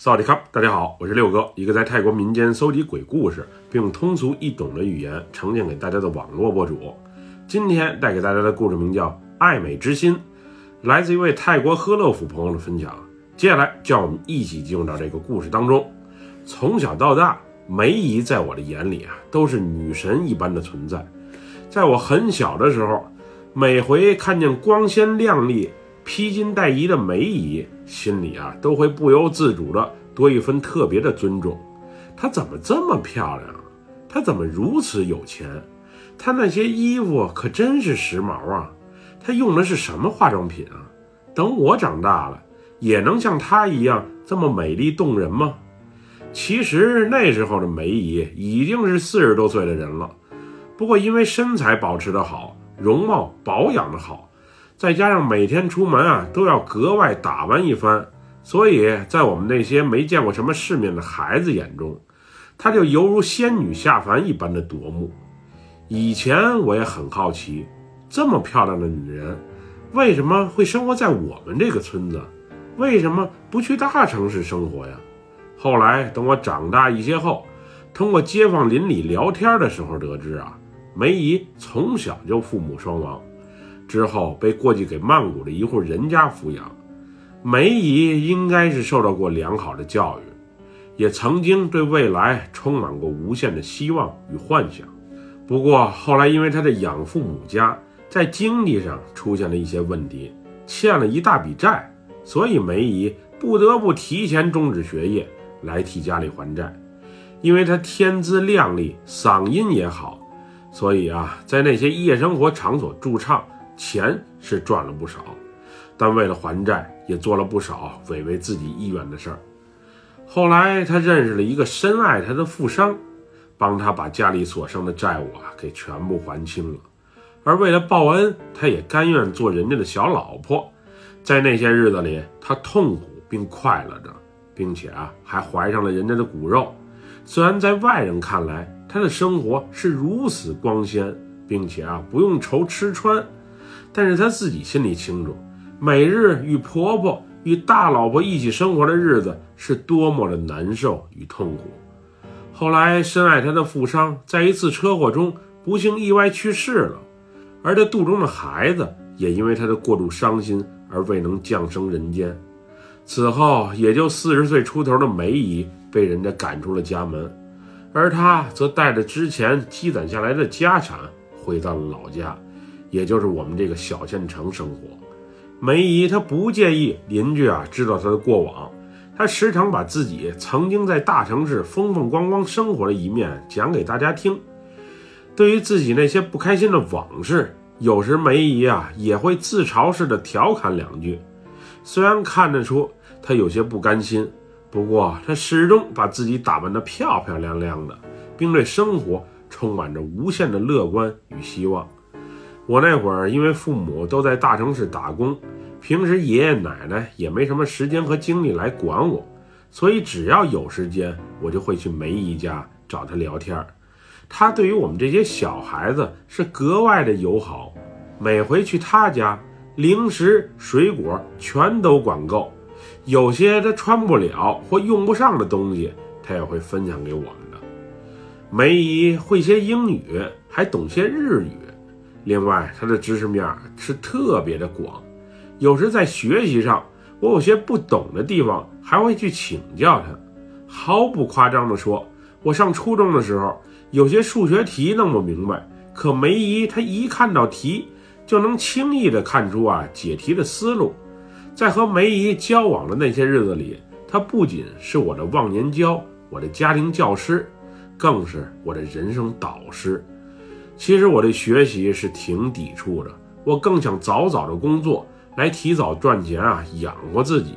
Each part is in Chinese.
萨瓦迪卡，大家好，我是六哥，一个在泰国民间搜集鬼故事，并用通俗易懂的语言呈现给大家的网络博主。今天带给大家的故事名叫《爱美之心》，来自一位泰国呵勒府朋友的分享。接下来，叫我们一起进入到这个故事当中。从小到大，梅姨在我的眼里啊，都是女神一般的存在。在我很小的时候，每回看见光鲜亮丽。披金戴银的梅姨心里啊，都会不由自主的多一分特别的尊重。她怎么这么漂亮？她怎么如此有钱？她那些衣服可真是时髦啊！她用的是什么化妆品啊？等我长大了，也能像她一样这么美丽动人吗？其实那时候的梅姨已经是四十多岁的人了，不过因为身材保持的好，容貌保养的好。再加上每天出门啊都要格外打扮一番，所以在我们那些没见过什么世面的孩子眼中，她就犹如仙女下凡一般的夺目。以前我也很好奇，这么漂亮的女人，为什么会生活在我们这个村子？为什么不去大城市生活呀？后来等我长大一些后，通过街坊邻里聊天的时候得知啊，梅姨从小就父母双亡。之后被过继给曼谷的一户人家抚养，梅姨应该是受到过良好的教育，也曾经对未来充满过无限的希望与幻想。不过后来因为她的养父母家在经济上出现了一些问题，欠了一大笔债，所以梅姨不得不提前终止学业来替家里还债。因为她天资靓丽，嗓音也好，所以啊，在那些夜生活场所驻唱。钱是赚了不少，但为了还债，也做了不少违背自己意愿的事儿。后来，他认识了一个深爱他的富商，帮他把家里所剩的债务啊给全部还清了。而为了报恩，他也甘愿做人家的小老婆。在那些日子里，他痛苦并快乐着，并且啊还怀上了人家的骨肉。虽然在外人看来，他的生活是如此光鲜，并且啊不用愁吃穿。但是她自己心里清楚，每日与婆婆与大老婆一起生活的日子是多么的难受与痛苦。后来，深爱她的富商在一次车祸中不幸意外去世了，而她肚中的孩子也因为她的过度伤心而未能降生人间。此后，也就四十岁出头的梅姨被人家赶出了家门，而她则带着之前积攒下来的家产回到了老家。也就是我们这个小县城生活，梅姨她不介意邻居啊知道她的过往，她时常把自己曾经在大城市风风光光生活的一面讲给大家听。对于自己那些不开心的往事，有时梅姨啊也会自嘲似的调侃两句。虽然看得出她有些不甘心，不过她始终把自己打扮得漂漂亮亮的，并对生活充满着无限的乐观与希望。我那会儿因为父母都在大城市打工，平时爷爷奶奶也没什么时间和精力来管我，所以只要有时间，我就会去梅姨家找她聊天。她对于我们这些小孩子是格外的友好，每回去她家，零食、水果全都管够，有些她穿不了或用不上的东西，她也会分享给我们的。梅姨会些英语，还懂些日语。另外，他的知识面是特别的广，有时在学习上，我有些不懂的地方，还会去请教他。毫不夸张地说，我上初中的时候，有些数学题弄不明白，可梅姨她一看到题，就能轻易地看出啊解题的思路。在和梅姨交往的那些日子里，她不仅是我的忘年交，我的家庭教师，更是我的人生导师。其实我对学习是挺抵触的，我更想早早的工作来提早赚钱啊，养活自己。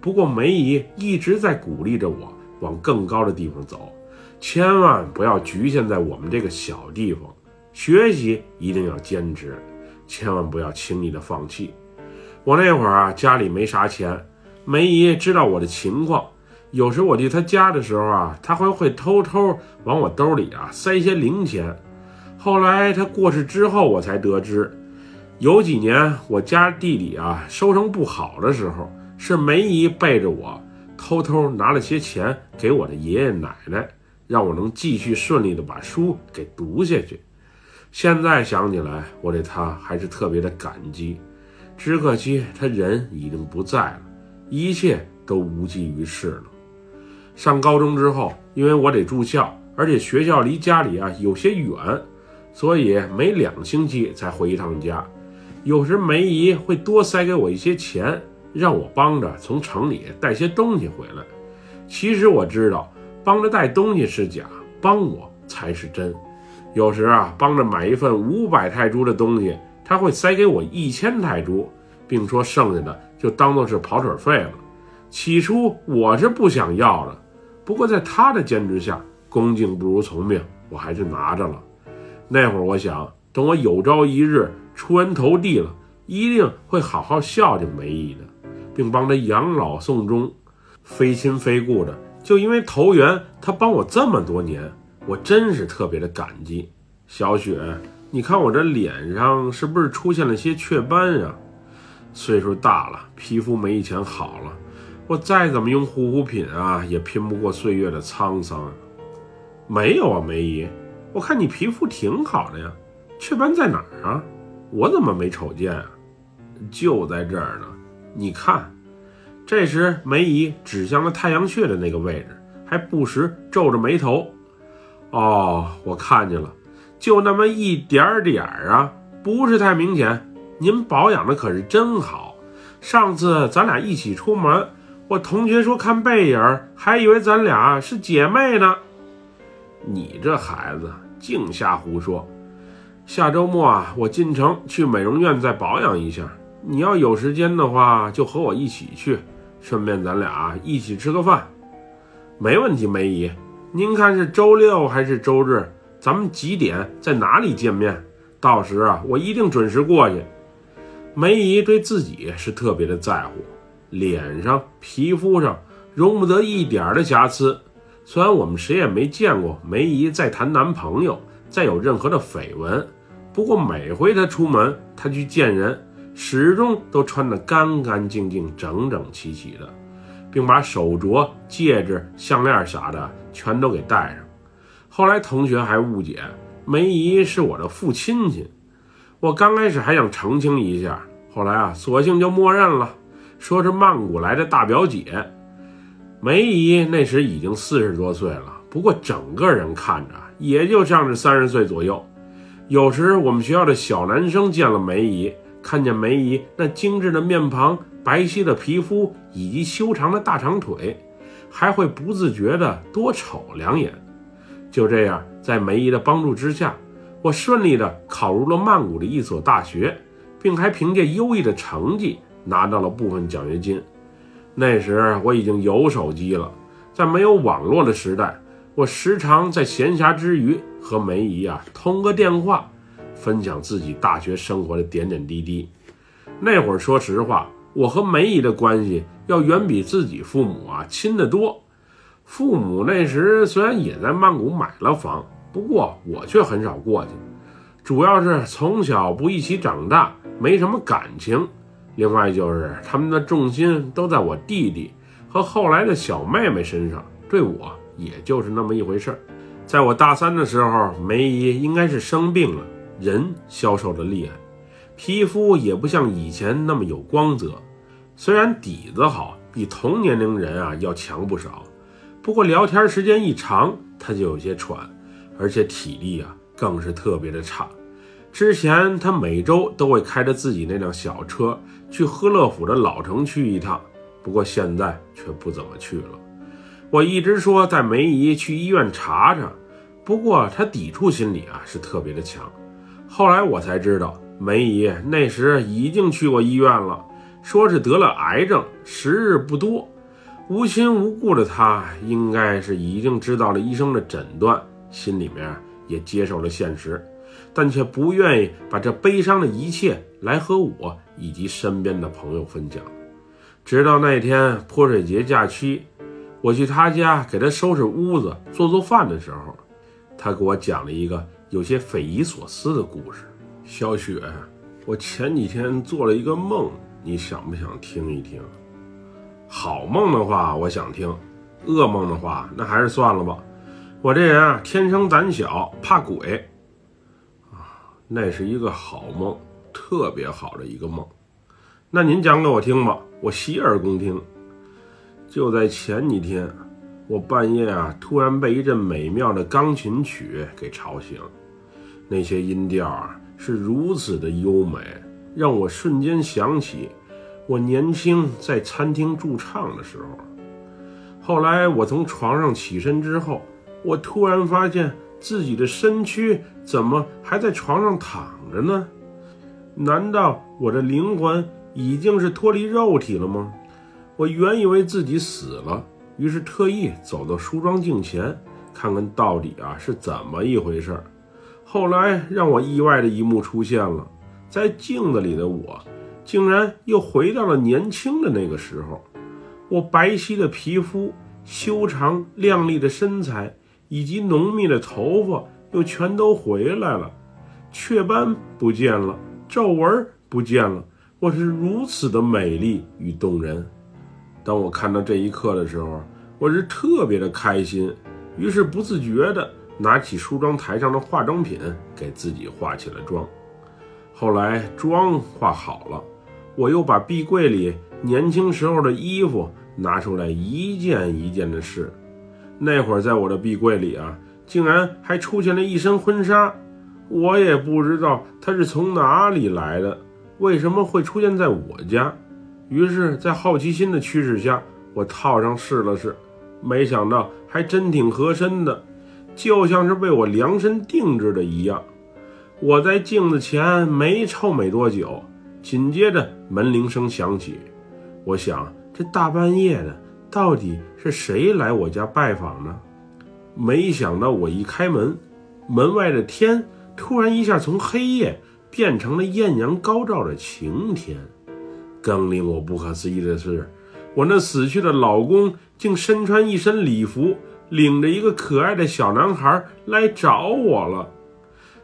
不过梅姨一直在鼓励着我往更高的地方走，千万不要局限在我们这个小地方，学习一定要坚持，千万不要轻易的放弃。我那会儿啊，家里没啥钱，梅姨知道我的情况，有时我去她家的时候啊，她还会偷偷往我兜里啊塞一些零钱。后来他过世之后，我才得知，有几年我家地里啊收成不好的时候，是梅姨背着我偷偷拿了些钱给我的爷爷奶奶，让我能继续顺利的把书给读下去。现在想起来，我对他还是特别的感激。只可惜他人已经不在了，一切都无济于事了。上高中之后，因为我得住校，而且学校离家里啊有些远，所以每两星期才回一趟家。有时梅姨会多塞给我一些钱，让我帮着从城里带些东西回来。其实我知道，帮着带东西是假，帮我才是真。有时啊，帮着买一份五百泰铢的东西，他会塞给我一千泰铢，并说剩下的就当做是跑腿费了。起初我是不想要的。不过在他的坚持下，恭敬不如从命，我还是拿着了。那会儿我想，等我有朝一日出人头地了，一定会好好孝敬梅姨的，并帮她养老送终。非亲非故的，就因为投缘，她帮我这么多年，我真是特别的感激。小雪，你看我这脸上是不是出现了些雀斑呀？岁数大了，皮肤没以前好了。我再怎么用护肤品啊，也拼不过岁月的沧桑。没有啊，梅姨，我看你皮肤挺好的呀，雀斑在哪儿啊？我怎么没瞅见啊？就在这儿呢，你看。这时，梅姨指向了太阳穴的那个位置，还不时皱着眉头。哦，我看见了，就那么一点点儿啊，不是太明显。您保养的可是真好，上次咱俩一起出门。我同学说看背影，还以为咱俩是姐妹呢。你这孩子净瞎胡说。下周末啊，我进城去美容院再保养一下。你要有时间的话，就和我一起去，顺便咱俩一起吃个饭。没问题，梅姨。您看是周六还是周日？咱们几点在哪里见面？到时啊，我一定准时过去。梅姨对自己是特别的在乎。脸上、皮肤上容不得一点的瑕疵。虽然我们谁也没见过梅姨在谈男朋友，再有任何的绯闻，不过每回她出门，她去见人，始终都穿得干干净净、整整齐齐的，并把手镯、戒指、项链啥的全都给戴上。后来同学还误解梅姨是我的父亲亲，我刚开始还想澄清一下，后来啊，索性就默认了。说是曼谷来的大表姐梅姨，那时已经四十多岁了，不过整个人看着也就像是三十岁左右。有时我们学校的小男生见了梅姨，看见梅姨那精致的面庞、白皙的皮肤以及修长的大长腿，还会不自觉地多瞅两眼。就这样，在梅姨的帮助之下，我顺利地考入了曼谷的一所大学，并还凭借优异的成绩。拿到了部分奖学金。那时我已经有手机了，在没有网络的时代，我时常在闲暇之余和梅姨啊通个电话，分享自己大学生活的点点滴滴。那会儿说实话，我和梅姨的关系要远比自己父母啊亲得多。父母那时虽然也在曼谷买了房，不过我却很少过去，主要是从小不一起长大，没什么感情。另外就是他们的重心都在我弟弟和后来的小妹妹身上，对我也就是那么一回事儿。在我大三的时候，梅姨应该是生病了，人消瘦的厉害，皮肤也不像以前那么有光泽。虽然底子好，比同年龄人啊要强不少，不过聊天时间一长，她就有些喘，而且体力啊更是特别的差。之前她每周都会开着自己那辆小车去呵乐府的老城区一趟，不过现在却不怎么去了。我一直说带梅姨去医院查查，不过她抵触心理啊是特别的强。后来我才知道，梅姨那时已经去过医院了，说是得了癌症，时日不多。无亲无故的她，应该是已经知道了医生的诊断，心里面也接受了现实。但却不愿意把这悲伤的一切来和我以及身边的朋友分享。直到那天泼水节假期，我去他家给他收拾屋子、做做饭的时候，他给我讲了一个有些匪夷所思的故事。小雪，我前几天做了一个梦，你想不想听一听？好梦的话我想听，噩梦的话那还是算了吧。我这人啊，天生胆小，怕鬼。那是一个好梦，特别好的一个梦。那您讲给我听吧，我洗耳恭听。就在前几天，我半夜啊，突然被一阵美妙的钢琴曲给吵醒，那些音调啊，是如此的优美，让我瞬间想起。我年轻在餐厅驻唱的时候，后来我从床上起身之后，我突然发现自己的身躯怎么还在床上躺着呢？难道我的灵魂已经是脱离肉体了吗？我原以为自己死了，于是特意走到梳妆镜前，看看到底啊是怎么一回事。后来让我意外的一幕出现了，在镜子里的我。竟然又回到了年轻的那个时候，我白皙的皮肤、修长靓丽的身材以及浓密的头发又全都回来了，雀斑不见了，皱纹不见了，我是如此的美丽与动人。当我看到这一刻的时候，我是特别的开心，于是不自觉的拿起梳妆台上的化妆品给自己化起了妆。后来妆化好了。我又把壁柜里年轻时候的衣服拿出来一件一件的试，那会儿在我的壁柜里啊，竟然还出现了一身婚纱，我也不知道它是从哪里来的，为什么会出现在我家？于是，在好奇心的驱使下，我套上试了试，没想到还真挺合身的，就像是为我量身定制的一样。我在镜子前没臭没多久。紧接着门铃声响起，我想这大半夜的，到底是谁来我家拜访呢？没想到我一开门，门外的天突然一下从黑夜变成了艳阳高照的晴天。更令我不可思议的是，我那死去的老公竟身穿一身礼服，领着一个可爱的小男孩来找我了。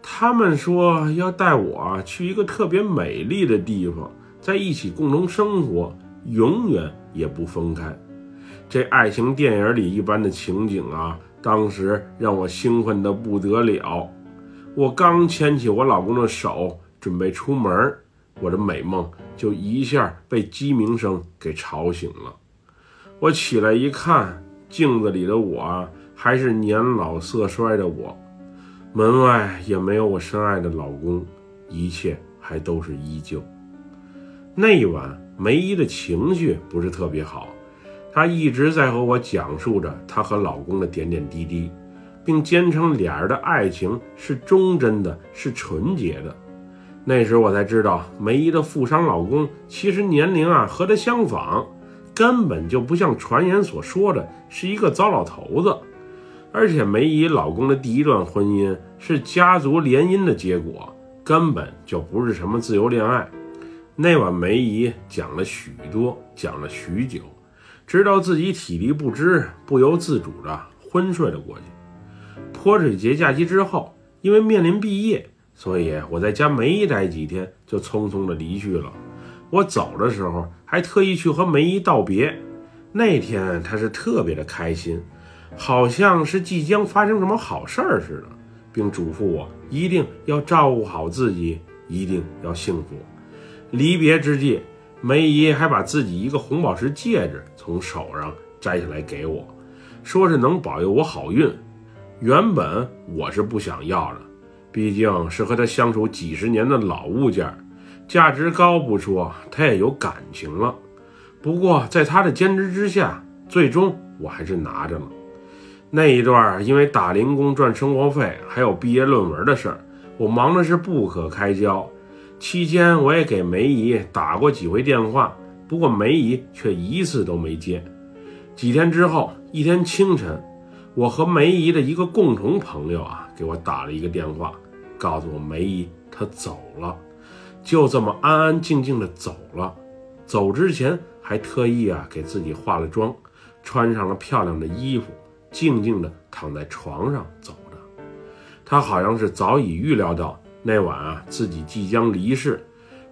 他们说要带我去一个特别美丽的地方，在一起共同生活，永远也不分开。这爱情电影里一般的情景啊，当时让我兴奋得不得了。我刚牵起我老公的手，准备出门，我的美梦就一下被鸡鸣声给吵醒了。我起来一看，镜子里的我还是年老色衰的我。门外也没有我深爱的老公，一切还都是依旧。那一晚，梅姨的情绪不是特别好，她一直在和我讲述着她和老公的点点滴滴，并坚称俩人的爱情是忠贞的，是纯洁的。那时我才知道，梅姨的富商老公其实年龄啊和她相仿，根本就不像传言所说的是一个糟老头子。而且梅姨老公的第一段婚姻是家族联姻的结果，根本就不是什么自由恋爱。那晚梅姨讲了许多，讲了许久，直到自己体力不支，不由自主的昏睡了过去。泼水节假期之后，因为面临毕业，所以我在家没待几天，就匆匆的离去了。我走的时候，还特意去和梅姨道别。那天她是特别的开心。好像是即将发生什么好事儿似的，并嘱咐我一定要照顾好自己，一定要幸福。离别之际，梅姨还把自己一个红宝石戒指从手上摘下来给我，说是能保佑我好运。原本我是不想要的，毕竟是和她相处几十年的老物件，价值高不说，她也有感情了。不过在她的坚持之下，最终我还是拿着了。那一段因为打零工赚生活费，还有毕业论文的事儿，我忙的是不可开交。期间我也给梅姨打过几回电话，不过梅姨却一次都没接。几天之后，一天清晨，我和梅姨的一个共同朋友啊，给我打了一个电话，告诉我梅姨她走了，就这么安安静静的走了。走之前还特意啊给自己化了妆，穿上了漂亮的衣服。静静地躺在床上走着，他好像是早已预料到那晚啊自己即将离世，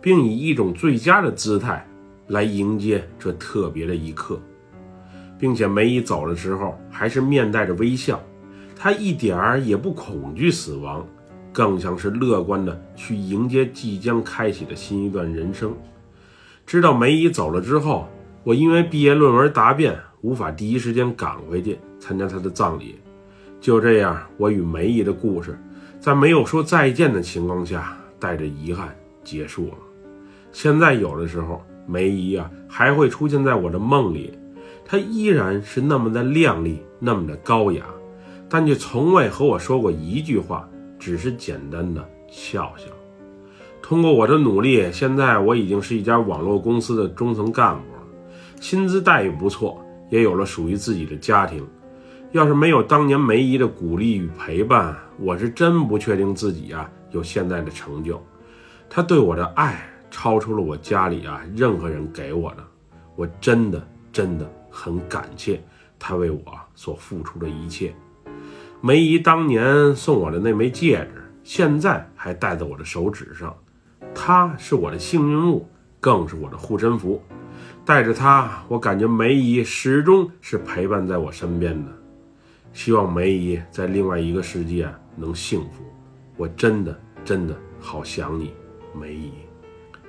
并以一种最佳的姿态来迎接这特别的一刻，并且梅姨走的时候还是面带着微笑，她一点儿也不恐惧死亡，更像是乐观的去迎接即将开启的新一段人生。知道梅姨走了之后，我因为毕业论文答辩无法第一时间赶回去参加她的葬礼，就这样，我与梅姨的故事在没有说再见的情况下，带着遗憾结束了。现在有的时候。梅姨啊，还会出现在我的梦里，她依然是那么的靓丽，那么的高雅，但却从未和我说过一句话，只是简单的笑笑。通过我的努力，现在我已经是一家网络公司的中层干部了，薪资待遇不错，也有了属于自己的家庭。要是没有当年梅姨的鼓励与陪伴，我是真不确定自己啊有现在的成就。他对我的爱。超出了我家里啊任何人给我的，我真的真的很感谢他为我所付出的一切。梅姨当年送我的那枚戒指，现在还戴在我的手指上，它是我的幸运物，更是我的护身符。带着它，我感觉梅姨始终是陪伴在我身边的。希望梅姨在另外一个世界能幸福。我真的真的好想你，梅姨。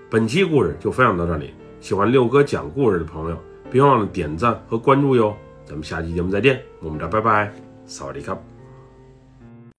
本期故事就分享到这里，喜欢六哥讲故事的朋友，别忘了点赞和关注哟。咱们下期节目再见，我们这拜拜，萨瓦迪卡。